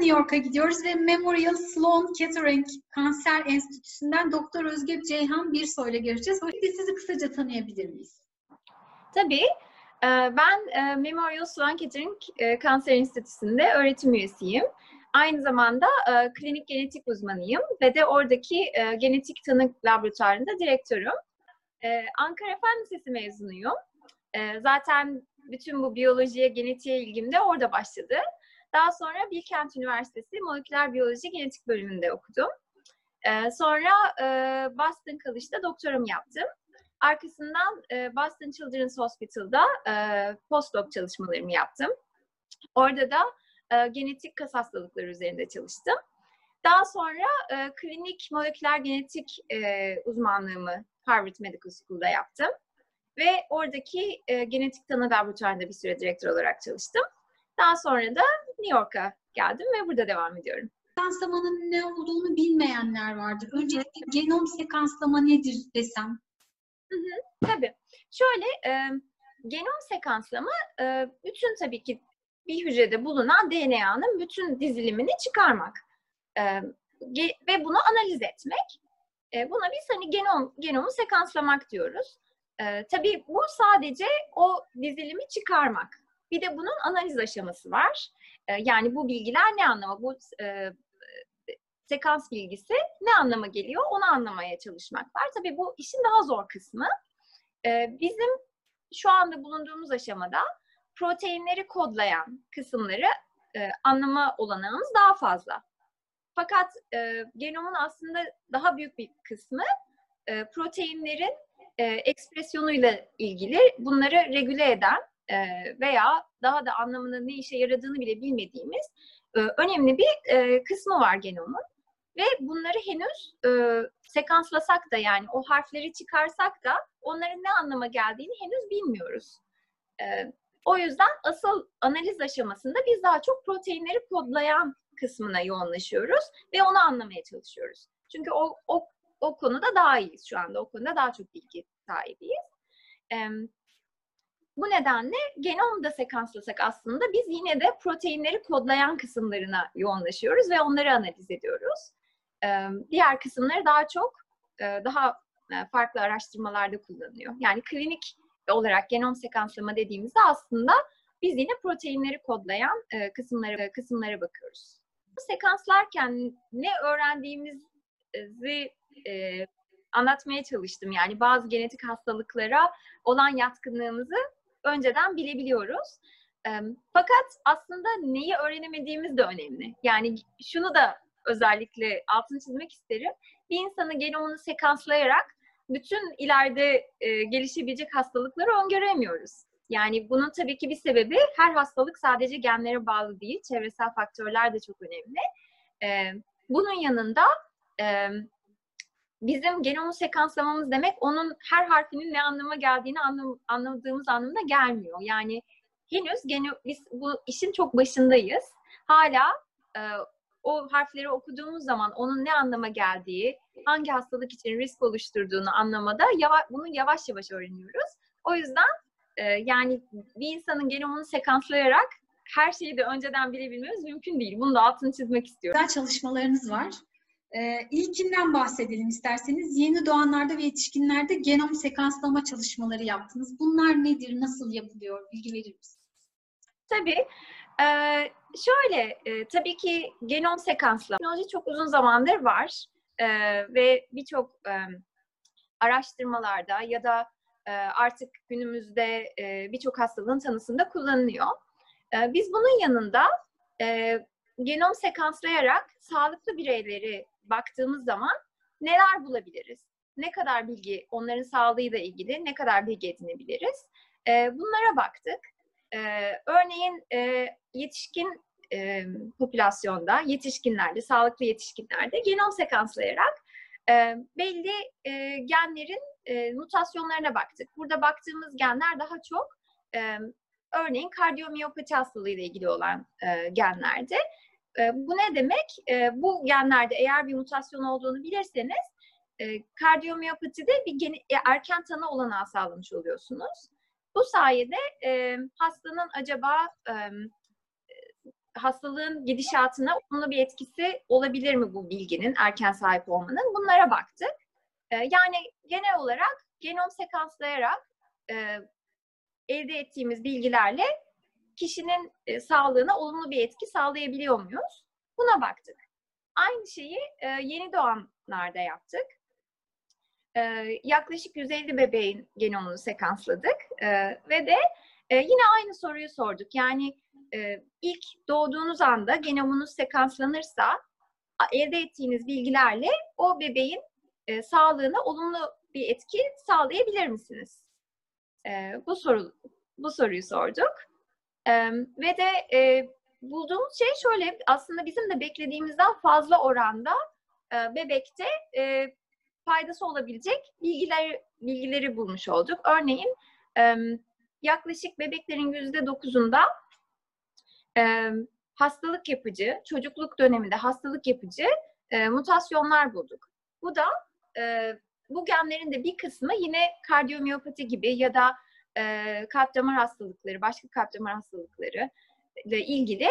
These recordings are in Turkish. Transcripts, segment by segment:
New York'a gidiyoruz ve Memorial Sloan Kettering Kanser Enstitüsü'nden Doktor Özge Ceyhan Birsoy ile göreceğiz. Şimdi sizi kısaca tanıyabilir miyiz? Tabii. Ee, ben e, Memorial Sloan Kettering e, Kanser Enstitüsü'nde öğretim üyesiyim. Aynı zamanda e, klinik genetik uzmanıyım ve de oradaki genetik tanı laboratuvarında direktörüm. Ankara Fen Lisesi mezunuyum. Zaten bütün bu biyolojiye, genetiğe ilgim de orada başladı. Daha sonra Bilkent Üniversitesi Moleküler Biyoloji Genetik bölümünde okudum. Sonra Boston College'da doktoram yaptım. Arkasından e, Boston Children's Hospital'da e, postdoc çalışmalarımı yaptım. Orada da e, genetik kas hastalıkları üzerinde çalıştım. Daha sonra e, klinik moleküler genetik e, uzmanlığımı Harvard Medical School'da yaptım. Ve oradaki e, genetik tanı laboratuvarında bir süre direktör olarak çalıştım. Daha sonra da New York'a geldim ve burada devam ediyorum. Sekanslamanın ne olduğunu bilmeyenler vardır. Öncelikle genom sekanslama nedir desem Hı hı, tabii. Şöyle e, genom sekanslama e, bütün tabii ki bir hücrede bulunan DNA'nın bütün dizilimini çıkarmak e, ve bunu analiz etmek. E, buna biz hani genom genomu sekanslamak diyoruz. E, tabii bu sadece o dizilimi çıkarmak. Bir de bunun analiz aşaması var. E, yani bu bilgiler ne anlama? Bu e, sekans bilgisi ne anlama geliyor onu anlamaya çalışmak var. Tabii bu işin daha zor kısmı. Ee, bizim şu anda bulunduğumuz aşamada proteinleri kodlayan kısımları e, anlama olanağımız daha fazla. Fakat e, genomun aslında daha büyük bir kısmı e, proteinlerin e, ekspresyonuyla ilgili bunları regüle eden veya daha da anlamının ne işe yaradığını bile bilmediğimiz önemli bir kısmı var genomun. Ve bunları henüz e, sekanslasak da yani o harfleri çıkarsak da onların ne anlama geldiğini henüz bilmiyoruz. E, o yüzden asıl analiz aşamasında biz daha çok proteinleri kodlayan kısmına yoğunlaşıyoruz ve onu anlamaya çalışıyoruz. Çünkü o, o, o konuda daha iyiyiz şu anda. O konuda daha çok bilgi sahibiyiz. E, bu nedenle genomda sekanslasak aslında biz yine de proteinleri kodlayan kısımlarına yoğunlaşıyoruz ve onları analiz ediyoruz diğer kısımları daha çok daha farklı araştırmalarda kullanılıyor. Yani klinik olarak genom sekanslama dediğimizde aslında biz yine proteinleri kodlayan kısımlara kısımlara bakıyoruz. Sekanslarken ne öğrendiğimizi e, anlatmaya çalıştım. Yani bazı genetik hastalıklara olan yatkınlığımızı önceden bilebiliyoruz. Fakat aslında neyi öğrenemediğimiz de önemli. Yani şunu da özellikle altını çizmek isterim. Bir insanın genomunu sekanslayarak bütün ileride gelişebilecek hastalıkları öngöremiyoruz. Yani bunun tabii ki bir sebebi her hastalık sadece genlere bağlı değil, çevresel faktörler de çok önemli. Bunun yanında bizim genomu sekanslamamız demek onun her harfinin ne anlama geldiğini anlam, anladığımız anlamda gelmiyor. Yani henüz geno, biz bu işin çok başındayız. Hala e, o harfleri okuduğumuz zaman onun ne anlama geldiği, hangi hastalık için risk oluşturduğunu anlamada yavaş, bunu yavaş yavaş öğreniyoruz. O yüzden e, yani bir insanın genomunu sekanslayarak her şeyi de önceden bilebilmemiz mümkün değil. Bunu da altını çizmek istiyorum. Güzel çalışmalarınız var. Ee, ilkinden bahsedelim isterseniz. Yeni doğanlarda ve yetişkinlerde genom sekanslama çalışmaları yaptınız. Bunlar nedir, nasıl yapılıyor? Bilgi verir misiniz? Tabii. Ee, şöyle, e, tabii ki genom sekanslama teknoloji çok uzun zamandır var e, ve birçok e, araştırmalarda ya da e, artık günümüzde e, birçok hastalığın tanısında kullanılıyor. E, biz bunun yanında e, genom sekanslayarak sağlıklı bireyleri baktığımız zaman neler bulabiliriz? Ne kadar bilgi, onların sağlığıyla ilgili ne kadar bilgi edinebiliriz? E, bunlara baktık. Ee, örneğin e, yetişkin e, popülasyonda, yetişkinlerde, sağlıklı yetişkinlerde genom sekanslayarak e, belli e, genlerin e, mutasyonlarına baktık. Burada baktığımız genler daha çok e, örneğin kardiyomiyopati hastalığı ile ilgili olan e, genlerde. E, bu ne demek? E, bu genlerde eğer bir mutasyon olduğunu bilirseniz e, kardiyomiyopatide bir geni, e, erken tanı olanağı sağlamış oluyorsunuz. Bu sayede e, hastanın acaba e, hastalığın gidişatına olumlu bir etkisi olabilir mi bu bilginin, erken sahip olmanın? Bunlara baktık. E, yani genel olarak genom sekanslayarak e, elde ettiğimiz bilgilerle kişinin e, sağlığına olumlu bir etki sağlayabiliyor muyuz? Buna baktık. Aynı şeyi e, yeni doğanlarda yaptık. E, yaklaşık 150 bebeğin genomunu sekansladık e, ve de e, yine aynı soruyu sorduk. Yani e, ilk doğduğunuz anda genomunuz sekanslanırsa elde ettiğiniz bilgilerle o bebeğin e, sağlığına olumlu bir etki sağlayabilir misiniz? E, bu soru bu soruyu sorduk. E, ve de e, bulduğumuz şey şöyle aslında bizim de beklediğimizden fazla oranda e, bebekte e, faydası olabilecek bilgiler bilgileri bulmuş olduk. Örneğin e, yaklaşık bebeklerin yüzde dokuzunda e, hastalık yapıcı, çocukluk döneminde hastalık yapıcı e, mutasyonlar bulduk. Bu da bu genlerin de bir kısmı yine kardiyomiyopati gibi ya da e, kalp damar hastalıkları, başka kalp damar hastalıkları ile ilgili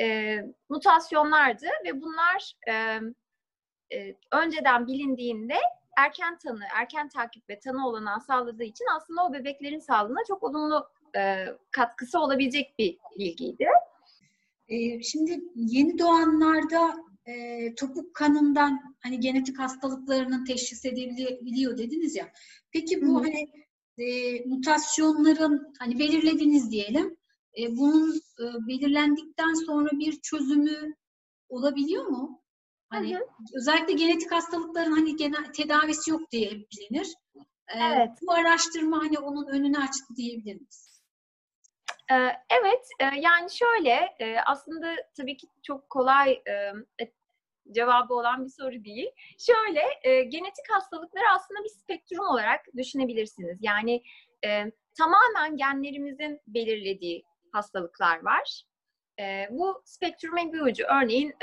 e, mutasyonlardı ve bunlar e, e, önceden bilindiğinde erken tanı, erken takip ve tanı olanağı sağladığı için aslında o bebeklerin sağlığına çok olumlu e, katkısı olabilecek bir bilgiydi. E, şimdi yeni doğanlarda e, topuk kanından hani genetik hastalıklarının teşhis edebiliyor dediniz ya. Peki bu Hı-hı. hani e, mutasyonların hani belirlediniz diyelim. E, bunun e, belirlendikten sonra bir çözümü olabiliyor mu? Hani hı hı. özellikle genetik hastalıkların hani genel tedavisi yok diye bilinir. Ee, evet. Bu araştırma hani onun önünü açtı diyebilir miyiz? Evet, yani şöyle aslında tabii ki çok kolay cevabı olan bir soru değil. Şöyle genetik hastalıkları aslında bir spektrum olarak düşünebilirsiniz. Yani tamamen genlerimizin belirlediği hastalıklar var. Bu spektrumun bir ucu. Örneğin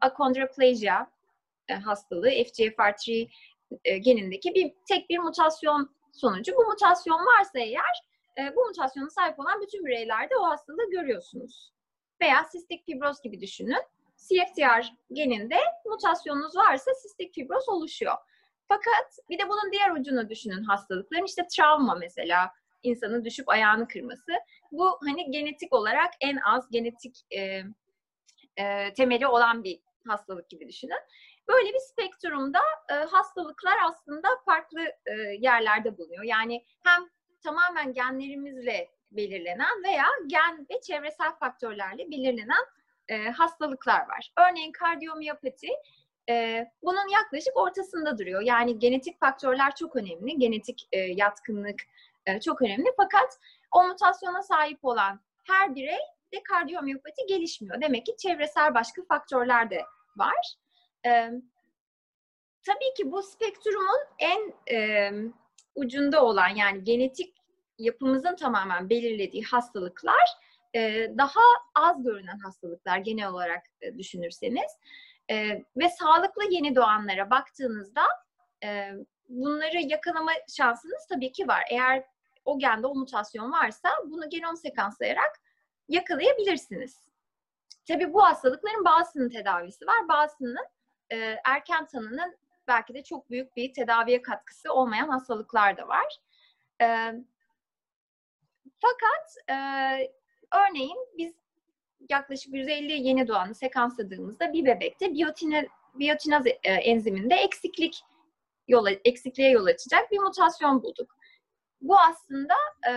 achondroplasia e, hastalığı FGFR3 e, genindeki bir tek bir mutasyon sonucu. Bu mutasyon varsa eğer e, bu mutasyona sahip olan bütün bireylerde o hastalığı görüyorsunuz. Veya sistik fibroz gibi düşünün. CFTR geninde mutasyonunuz varsa sistik fibroz oluşuyor. Fakat bir de bunun diğer ucunu düşünün hastalıkların. işte travma mesela insanın düşüp ayağını kırması. Bu hani genetik olarak en az genetik e, e, temeli olan bir hastalık gibi düşünün. Böyle bir spektrumda e, hastalıklar aslında farklı e, yerlerde bulunuyor. Yani hem tamamen genlerimizle belirlenen veya gen ve çevresel faktörlerle belirlenen e, hastalıklar var. Örneğin kardiyomiyopati e, bunun yaklaşık ortasında duruyor. Yani genetik faktörler çok önemli. Genetik e, yatkınlık, e, çok önemli. Fakat o mutasyona sahip olan her birey de kardiyomiyopati gelişmiyor. Demek ki çevresel başka faktörler de var. E, tabii ki bu spektrumun en e, ucunda olan yani genetik yapımızın tamamen belirlediği hastalıklar e, daha az görünen hastalıklar genel olarak e, düşünürseniz e, ve sağlıklı yeni doğanlara baktığınızda bunları yakalama şansınız tabii ki var. Eğer o gende o mutasyon varsa bunu genom sekanslayarak yakalayabilirsiniz. Tabii bu hastalıkların bazısının tedavisi var, bazısının erken tanının belki de çok büyük bir tedaviye katkısı olmayan hastalıklar da var. E, fakat e, örneğin biz yaklaşık 150 yeni doğanı sekansladığımızda bir bebekte biyotine, biyotinaz e, enziminde eksiklik yola, eksikliğe yol açacak bir mutasyon bulduk. Bu aslında e,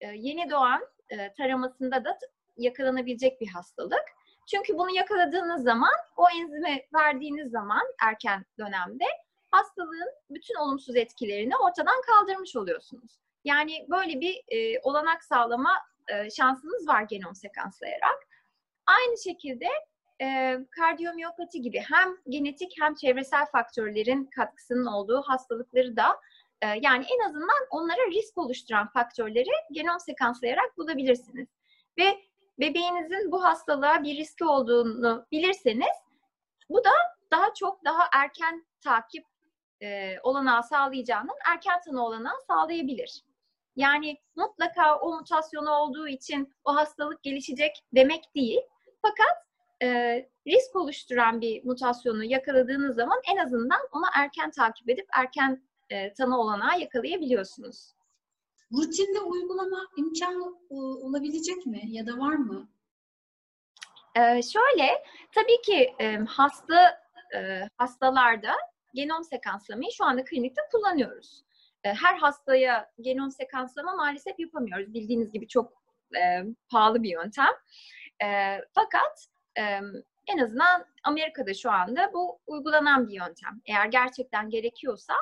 e, yeni doğan e, taramasında da yakalanabilecek bir hastalık. Çünkü bunu yakaladığınız zaman, o enzimi verdiğiniz zaman erken dönemde hastalığın bütün olumsuz etkilerini ortadan kaldırmış oluyorsunuz. Yani böyle bir e, olanak sağlama e, şansınız var genom sekanslayarak. Aynı şekilde e, kardiyomiyopati gibi hem genetik hem çevresel faktörlerin katkısının olduğu hastalıkları da e, yani en azından onlara risk oluşturan faktörleri genom sekanslayarak bulabilirsiniz. Ve bebeğinizin bu hastalığa bir riski olduğunu bilirseniz bu da daha çok daha erken takip e, olanağı sağlayacağından erken tanı olanağı sağlayabilir. Yani mutlaka o mutasyonu olduğu için o hastalık gelişecek demek değil. Fakat e, risk oluşturan bir mutasyonu yakaladığınız zaman en azından ona erken takip edip erken e, tanı olanağı yakalayabiliyorsunuz. Rutinde uygulama imkanı olabilecek mi ya da var mı? Ee, şöyle, tabii ki e, hasta e, hastalarda genom sekanslamayı şu anda klinikte kullanıyoruz. E, her hastaya genom sekanslama maalesef yapamıyoruz. Bildiğiniz gibi çok e, pahalı bir yöntem. E, fakat e, en azından Amerika'da şu anda bu uygulanan bir yöntem. Eğer gerçekten gerekiyorsa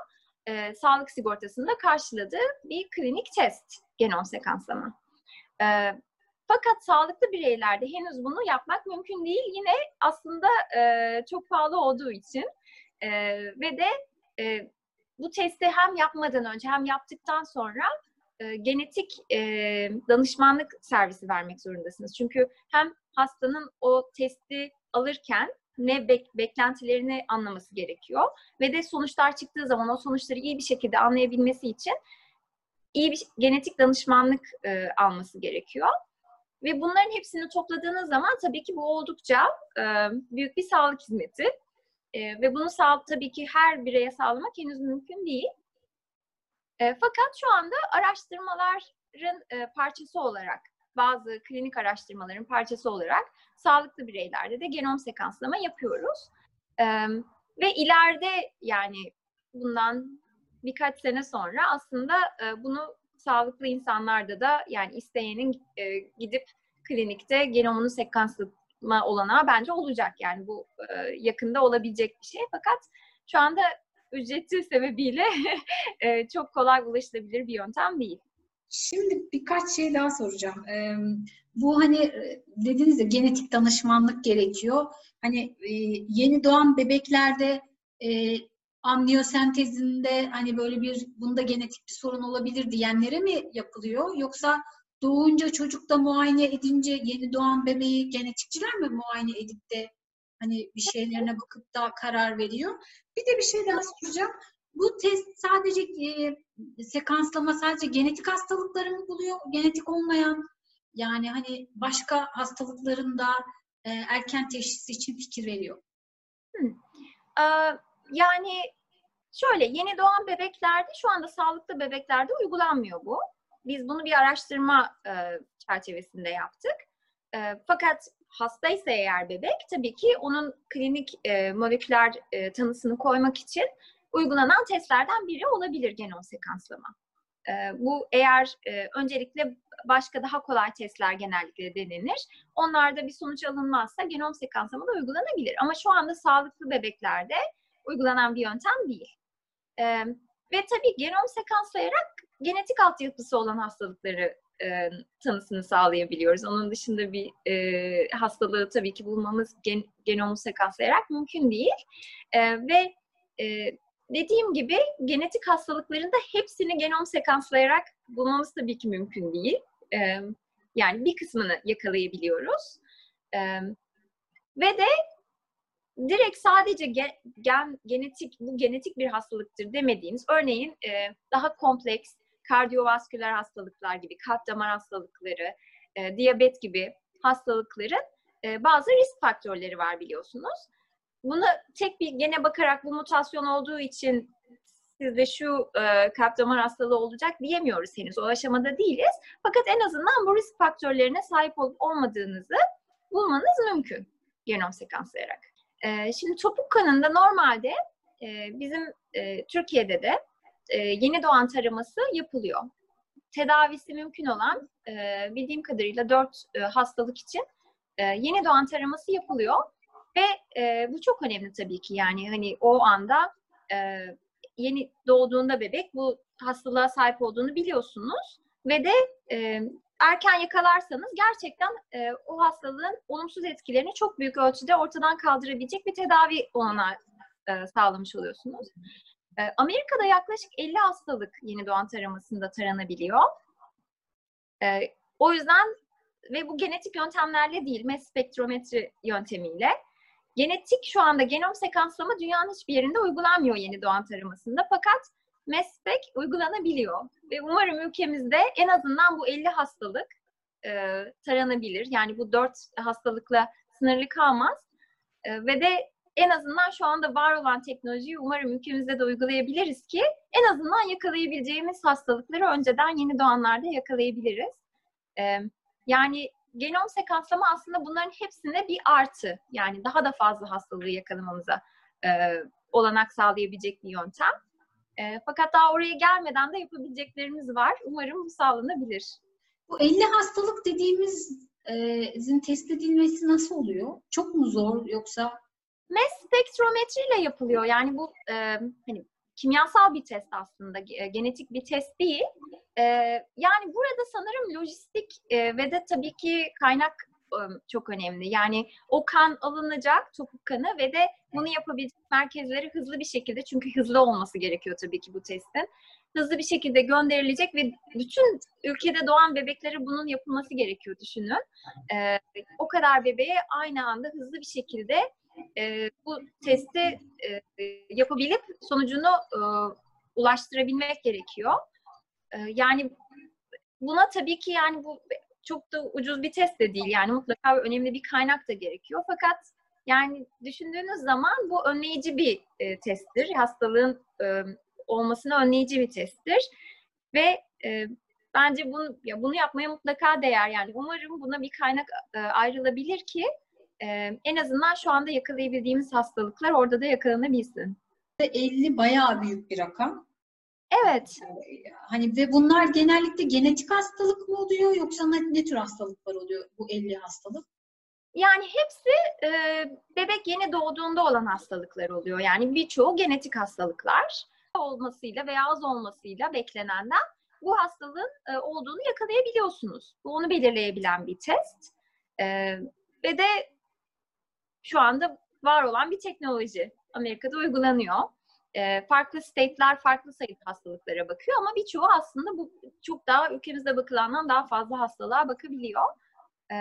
e, sağlık sigortasında karşıladığı bir klinik test genom sekanslama. E, fakat sağlıklı bireylerde henüz bunu yapmak mümkün değil. Yine aslında e, çok pahalı olduğu için e, ve de e, bu testi hem yapmadan önce hem yaptıktan sonra e, genetik e, danışmanlık servisi vermek zorundasınız. Çünkü hem hastanın o testi alırken ne bek- beklentilerini anlaması gerekiyor ve de sonuçlar çıktığı zaman o sonuçları iyi bir şekilde anlayabilmesi için iyi bir genetik danışmanlık e, alması gerekiyor. Ve bunların hepsini topladığınız zaman tabii ki bu oldukça e, büyük bir sağlık hizmeti. E, ve bunu sağ, tabii ki her bireye sağlamak henüz mümkün değil. E, fakat şu anda araştırmaların e, parçası olarak, bazı klinik araştırmaların parçası olarak sağlıklı bireylerde de genom sekanslama yapıyoruz. E, ve ileride yani bundan birkaç sene sonra aslında e, bunu sağlıklı insanlarda da yani isteyenin e, gidip klinikte genomunu sekanslama olanağı bence olacak. Yani bu e, yakında olabilecek bir şey. Fakat şu anda ücreti sebebiyle e, çok kolay ulaşılabilir bir yöntem değil. Şimdi birkaç şey daha soracağım. Ee, bu hani e, dediniz ya genetik danışmanlık gerekiyor. Hani e, yeni doğan bebeklerde e, amniyosentezinde hani böyle bir bunda genetik bir sorun olabilir diyenlere mi yapılıyor? Yoksa doğunca çocukta muayene edince yeni doğan bebeği genetikçiler mi muayene edip de hani bir şeylerine bakıp da karar veriyor? Bir de bir şey daha soracağım. Bu test sadece e, sekanslama sadece genetik hastalıkları mı buluyor? Genetik olmayan yani hani başka hastalıkların da e, erken teşhisi için fikir veriyor. Hmm. Ee, yani şöyle yeni doğan bebeklerde şu anda sağlıklı bebeklerde uygulanmıyor bu. Biz bunu bir araştırma e, çerçevesinde yaptık. E, fakat hastaysa eğer bebek tabii ki onun klinik e, moleküler e, tanısını koymak için uygulanan testlerden biri olabilir genom sekanslama. E, bu eğer e, öncelikle başka daha kolay testler genellikle denenir. Onlarda bir sonuç alınmazsa genom sekanslama da uygulanabilir. Ama şu anda sağlıklı bebeklerde uygulanan bir yöntem değil. E, ve tabii genom sekanslayarak genetik altyapısı olan hastalıkları e, tanısını sağlayabiliyoruz. Onun dışında bir e, hastalığı tabii ki bulmamız gen, genomu sekanslayarak mümkün değil. E, ve e, dediğim gibi genetik hastalıklarında hepsini genom sekanslayarak bulmamız tabii ki mümkün değil. Yani bir kısmını yakalayabiliyoruz. E, ve de direkt sadece gen, gen, genetik bu genetik bir hastalıktır demediğimiz örneğin daha kompleks kardiyovasküler hastalıklar gibi kalp damar hastalıkları, diyabet gibi hastalıkların bazı risk faktörleri var biliyorsunuz. Buna tek bir gene bakarak bu mutasyon olduğu için sizde şu e, kalp damar hastalığı olacak diyemiyoruz henüz. O aşamada değiliz. Fakat en azından bu risk faktörlerine sahip olup olmadığınızı bulmanız mümkün genom sekanslayarak. E, şimdi topuk kanında normalde e, bizim e, Türkiye'de de e, yeni doğan taraması yapılıyor. Tedavisi mümkün olan e, bildiğim kadarıyla dört e, hastalık için e, yeni doğan taraması yapılıyor ve e, bu çok önemli tabii ki yani hani o anda e, yeni doğduğunda bebek bu hastalığa sahip olduğunu biliyorsunuz ve de e, erken yakalarsanız gerçekten e, o hastalığın olumsuz etkilerini çok büyük ölçüde ortadan kaldırabilecek bir tedavi olanağı e, sağlamış oluyorsunuz. E, Amerika'da yaklaşık 50 hastalık yeni doğan taramasında taranabiliyor. E, o yüzden ve bu genetik yöntemlerle değil, mass spektrometri yöntemiyle. Genetik şu anda genom sekanslama dünyanın hiçbir yerinde uygulanmıyor yeni doğan taramasında. Fakat MESPEC uygulanabiliyor. Ve umarım ülkemizde en azından bu 50 hastalık e, taranabilir. Yani bu 4 hastalıkla sınırlı kalmaz. E, ve de en azından şu anda var olan teknolojiyi umarım ülkemizde de uygulayabiliriz ki en azından yakalayabileceğimiz hastalıkları önceden yeni doğanlarda yakalayabiliriz. E, yani genom sekanslama aslında bunların hepsine bir artı. Yani daha da fazla hastalığı yakalamamıza e, olanak sağlayabilecek bir yöntem. E, fakat daha oraya gelmeden de yapabileceklerimiz var. Umarım bu sağlanabilir. Bu 50 hastalık dediğimizin test edilmesi nasıl oluyor? Çok mu zor yoksa? Mass spektrometriyle yapılıyor. Yani bu e, hani kimyasal bir test aslında, genetik bir test değil. E, yani burada sanırım lojistik e, ve de tabii ki kaynak e, çok önemli. Yani o kan alınacak, topuk kanı ve de bunu yapabilecek merkezleri hızlı bir şekilde, çünkü hızlı olması gerekiyor tabii ki bu testin. Hızlı bir şekilde gönderilecek ve bütün ülkede doğan bebeklere bunun yapılması gerekiyor düşünün. E, o kadar bebeğe aynı anda hızlı bir şekilde e, bu testi e, yapabilip sonucunu e, ulaştırabilmek gerekiyor. E, yani buna tabii ki yani bu çok da ucuz bir test de değil. Yani mutlaka önemli bir kaynak da gerekiyor. Fakat yani düşündüğünüz zaman bu önleyici bir e, testtir. Hastalığın e, olmasını önleyici bir testtir. Ve e, bence bunu ya bunu yapmaya mutlaka değer. Yani umarım buna bir kaynak e, ayrılabilir ki e, en azından şu anda yakalayabildiğimiz hastalıklar orada da yakalanabilsin. 50 bayağı büyük bir rakam. Evet. Hani ve bunlar genellikle genetik hastalık mı oluyor yoksa ne, tür hastalıklar oluyor bu 50 hastalık? Yani hepsi e, bebek yeni doğduğunda olan hastalıklar oluyor. Yani birçoğu genetik hastalıklar olmasıyla veya az olmasıyla beklenenden bu hastalığın e, olduğunu yakalayabiliyorsunuz. Bu onu belirleyebilen bir test. E, ve de şu anda var olan bir teknoloji. Amerika'da uygulanıyor. E, farklı state'ler farklı sayıda hastalıklara bakıyor ama birçoğu aslında bu çok daha ülkemizde bakılandan daha fazla hastalığa bakabiliyor. E,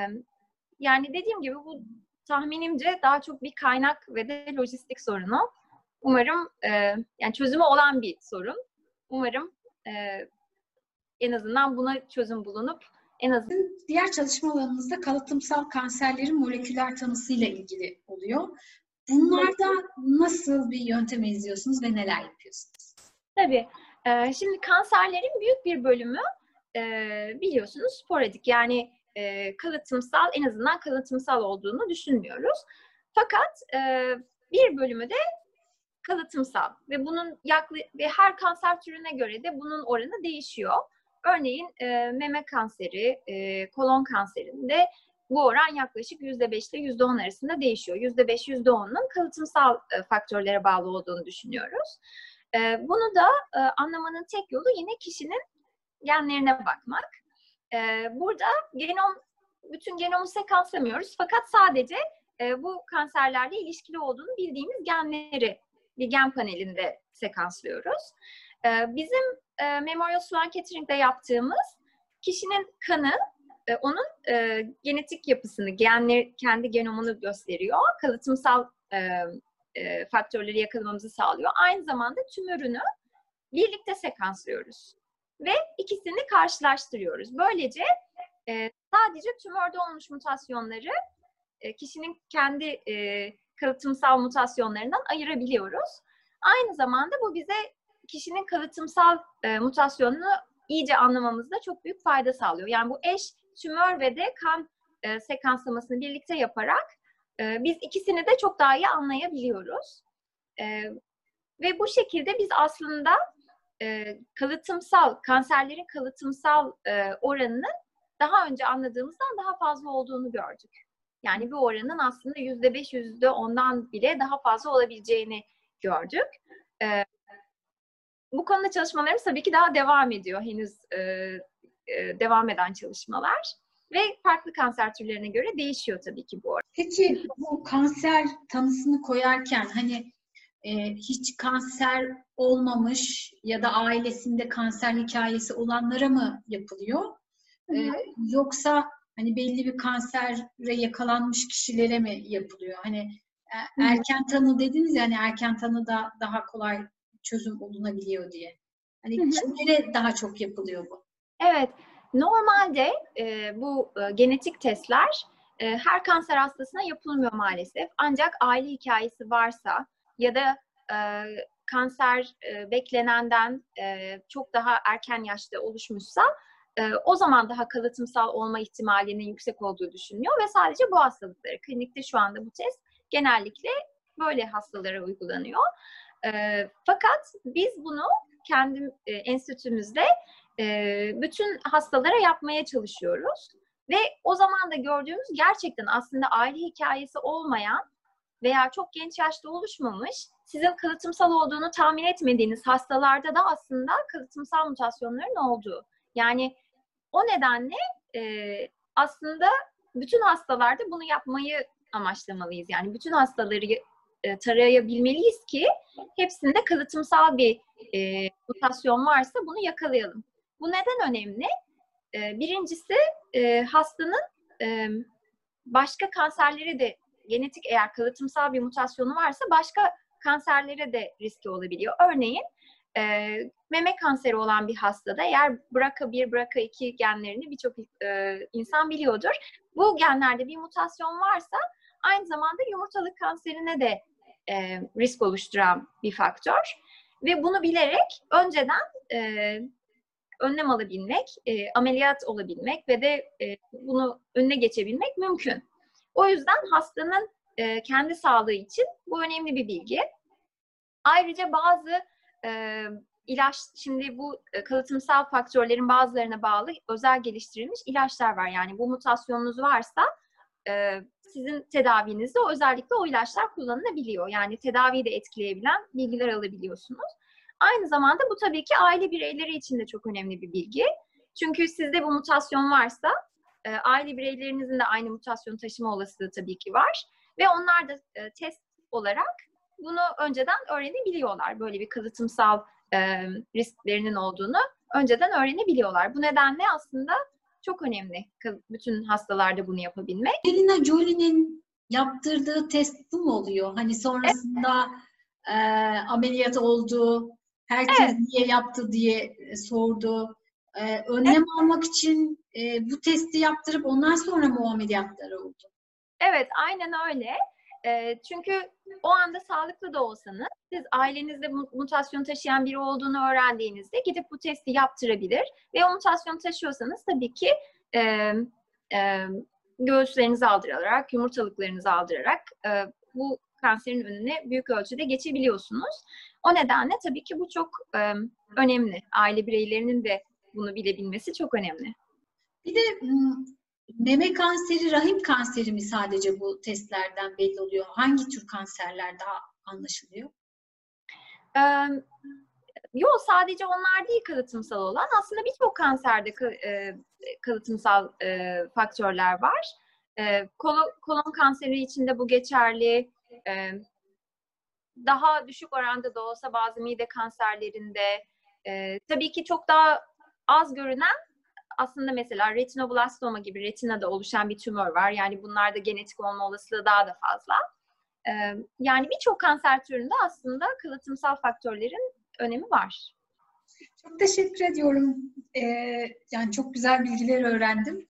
yani dediğim gibi bu tahminimce daha çok bir kaynak ve de lojistik sorunu. Umarım e, yani çözümü olan bir sorun. Umarım e, en azından buna çözüm bulunup en azından diğer çalışma alanınızda kalıtımsal kanserlerin moleküler tanısıyla ilgili oluyor. Bunlarda nasıl bir yöntem izliyorsunuz ve neler yapıyorsunuz? Tabii. Ee, şimdi kanserlerin büyük bir bölümü e, biliyorsunuz sporadik. Yani e, kalıtımsal, en azından kalıtımsal olduğunu düşünmüyoruz. Fakat e, bir bölümü de kalıtımsal ve bunun yaklı ve her kanser türüne göre de bunun oranı değişiyor. Örneğin e, meme kanseri, e, kolon kanserinde bu oran yaklaşık %5 ile %10 arasında değişiyor. %5, %10'un kalıtımsal e, faktörlere bağlı olduğunu düşünüyoruz. E, bunu da e, anlamanın tek yolu yine kişinin genlerine bakmak. E, burada genom, bütün genomu sekanslamıyoruz fakat sadece e, bu kanserlerle ilişkili olduğunu bildiğimiz genleri bir gen panelinde sekanslıyoruz. E, bizim e, Memorial Sloan Kettering'de yaptığımız kişinin kanı e, onun e, genetik yapısını, genler kendi genomunu gösteriyor. Kalıtımsal e, e, faktörleri yakalamamızı sağlıyor. Aynı zamanda tümörünü birlikte sekanslıyoruz ve ikisini karşılaştırıyoruz. Böylece e, sadece tümörde olmuş mutasyonları e, kişinin kendi e, kalıtımsal mutasyonlarından ayırabiliyoruz. Aynı zamanda bu bize kişinin kalıtımsal e, mutasyonunu iyice anlamamızda çok büyük fayda sağlıyor. Yani bu eş tümör ve de kan e, sekanslamasını birlikte yaparak e, biz ikisini de çok daha iyi anlayabiliyoruz. E, ve bu şekilde biz aslında e, kalıtımsal, kanserlerin kalıtımsal e, oranının daha önce anladığımızdan daha fazla olduğunu gördük. Yani bu oranın aslında yüzde beş, yüzde ondan bile daha fazla olabileceğini gördük. E, bu konuda çalışmalarımız tabii ki daha devam ediyor. Henüz e, e, devam eden çalışmalar. Ve farklı kanser türlerine göre değişiyor tabii ki bu arada. Peki bu kanser tanısını koyarken hani e, hiç kanser olmamış ya da ailesinde kanser hikayesi olanlara mı yapılıyor? E, yoksa hani belli bir kansere yakalanmış kişilere mi yapılıyor? Hani e, erken tanı dediniz ya hani erken tanı da daha kolay çözüm bulunabiliyor diye. Hani kimlere daha çok yapılıyor bu? Evet, normalde e, bu e, genetik testler e, her kanser hastasına yapılmıyor maalesef. Ancak aile hikayesi varsa ya da e, kanser e, beklenenden e, çok daha erken yaşta oluşmuşsa e, o zaman daha kalıtımsal olma ihtimalinin yüksek olduğu düşünülüyor ve sadece bu hastalıkları. Klinikte şu anda bu test genellikle böyle hastalara uygulanıyor. E, fakat biz bunu kendi e, enstitümüzde e, bütün hastalara yapmaya çalışıyoruz. Ve o zaman da gördüğümüz gerçekten aslında aile hikayesi olmayan veya çok genç yaşta oluşmamış, sizin kalıtımsal olduğunu tahmin etmediğiniz hastalarda da aslında kalıtımsal mutasyonların olduğu. Yani o nedenle e, aslında bütün hastalarda bunu yapmayı amaçlamalıyız. Yani bütün hastaları e, tarayabilmeliyiz ki hepsinde kalıtımsal bir e, mutasyon varsa bunu yakalayalım. Bu neden önemli? E, birincisi e, hastanın e, başka kanserleri de genetik eğer kalıtımsal bir mutasyonu varsa başka kanserlere de riski olabiliyor. Örneğin e, meme kanseri olan bir hastada eğer BRCA1, BRCA2 genlerini birçok e, insan biliyordur. Bu genlerde bir mutasyon varsa aynı zamanda yumurtalık kanserine de e, risk oluşturan bir faktör. Ve bunu bilerek önceden e, önlem alabilmek, e, ameliyat olabilmek ve de e, bunu önüne geçebilmek mümkün. O yüzden hastanın e, kendi sağlığı için bu önemli bir bilgi. Ayrıca bazı e, ilaç, şimdi bu e, kalıtımsal faktörlerin bazılarına bağlı özel geliştirilmiş ilaçlar var. Yani bu mutasyonunuz varsa e, sizin tedavinizde özellikle o ilaçlar kullanılabiliyor. Yani tedaviyi de etkileyebilen bilgiler alabiliyorsunuz. Aynı zamanda bu tabii ki aile bireyleri için de çok önemli bir bilgi. Çünkü sizde bu mutasyon varsa e, aile bireylerinizin de aynı mutasyon taşıma olasılığı tabii ki var. Ve onlar da e, test olarak bunu önceden öğrenebiliyorlar. Böyle bir kalıtımsal e, risklerinin olduğunu önceden öğrenebiliyorlar. Bu nedenle aslında çok önemli bütün hastalarda bunu yapabilmek. Angelina Jolie'nin yaptırdığı test bu mu oluyor? Hani sonrasında evet. e, ameliyat oldu, herkes evet. niye yaptı diye sordu. E, önlem evet. almak için e, bu testi yaptırıp ondan sonra mı o oldu? Evet, aynen öyle. E, çünkü o anda sağlıklı da olsanız, siz ailenizde mutasyon taşıyan biri olduğunu öğrendiğinizde gidip bu testi yaptırabilir. Ve o mutasyon taşıyorsanız tabii ki e, e, göğüslerinizi aldırarak, yumurtalıklarınızı aldırarak e, bu kanserin önüne büyük ölçüde geçebiliyorsunuz. O nedenle tabii ki bu çok e, önemli. Aile bireylerinin de bunu bilebilmesi çok önemli. Bir de meme kanseri, rahim kanseri mi sadece bu testlerden belli oluyor? Hangi tür kanserler daha anlaşılıyor? Ee, yok sadece onlar değil kalıtımsal olan. Aslında birçok kanserde e, kalıtımsal e, faktörler var. E, kolon, kolon kanseri içinde bu geçerli. E, daha düşük oranda da olsa bazı mide kanserlerinde. Tabii ki çok daha az görünen aslında mesela retinoblastoma gibi retinada oluşan bir tümör var. Yani bunlarda genetik olma olasılığı daha da fazla. Yani birçok kanser türünde aslında kalıtımsal faktörlerin önemi var. Çok teşekkür ediyorum. Ee, yani çok güzel bilgiler öğrendim.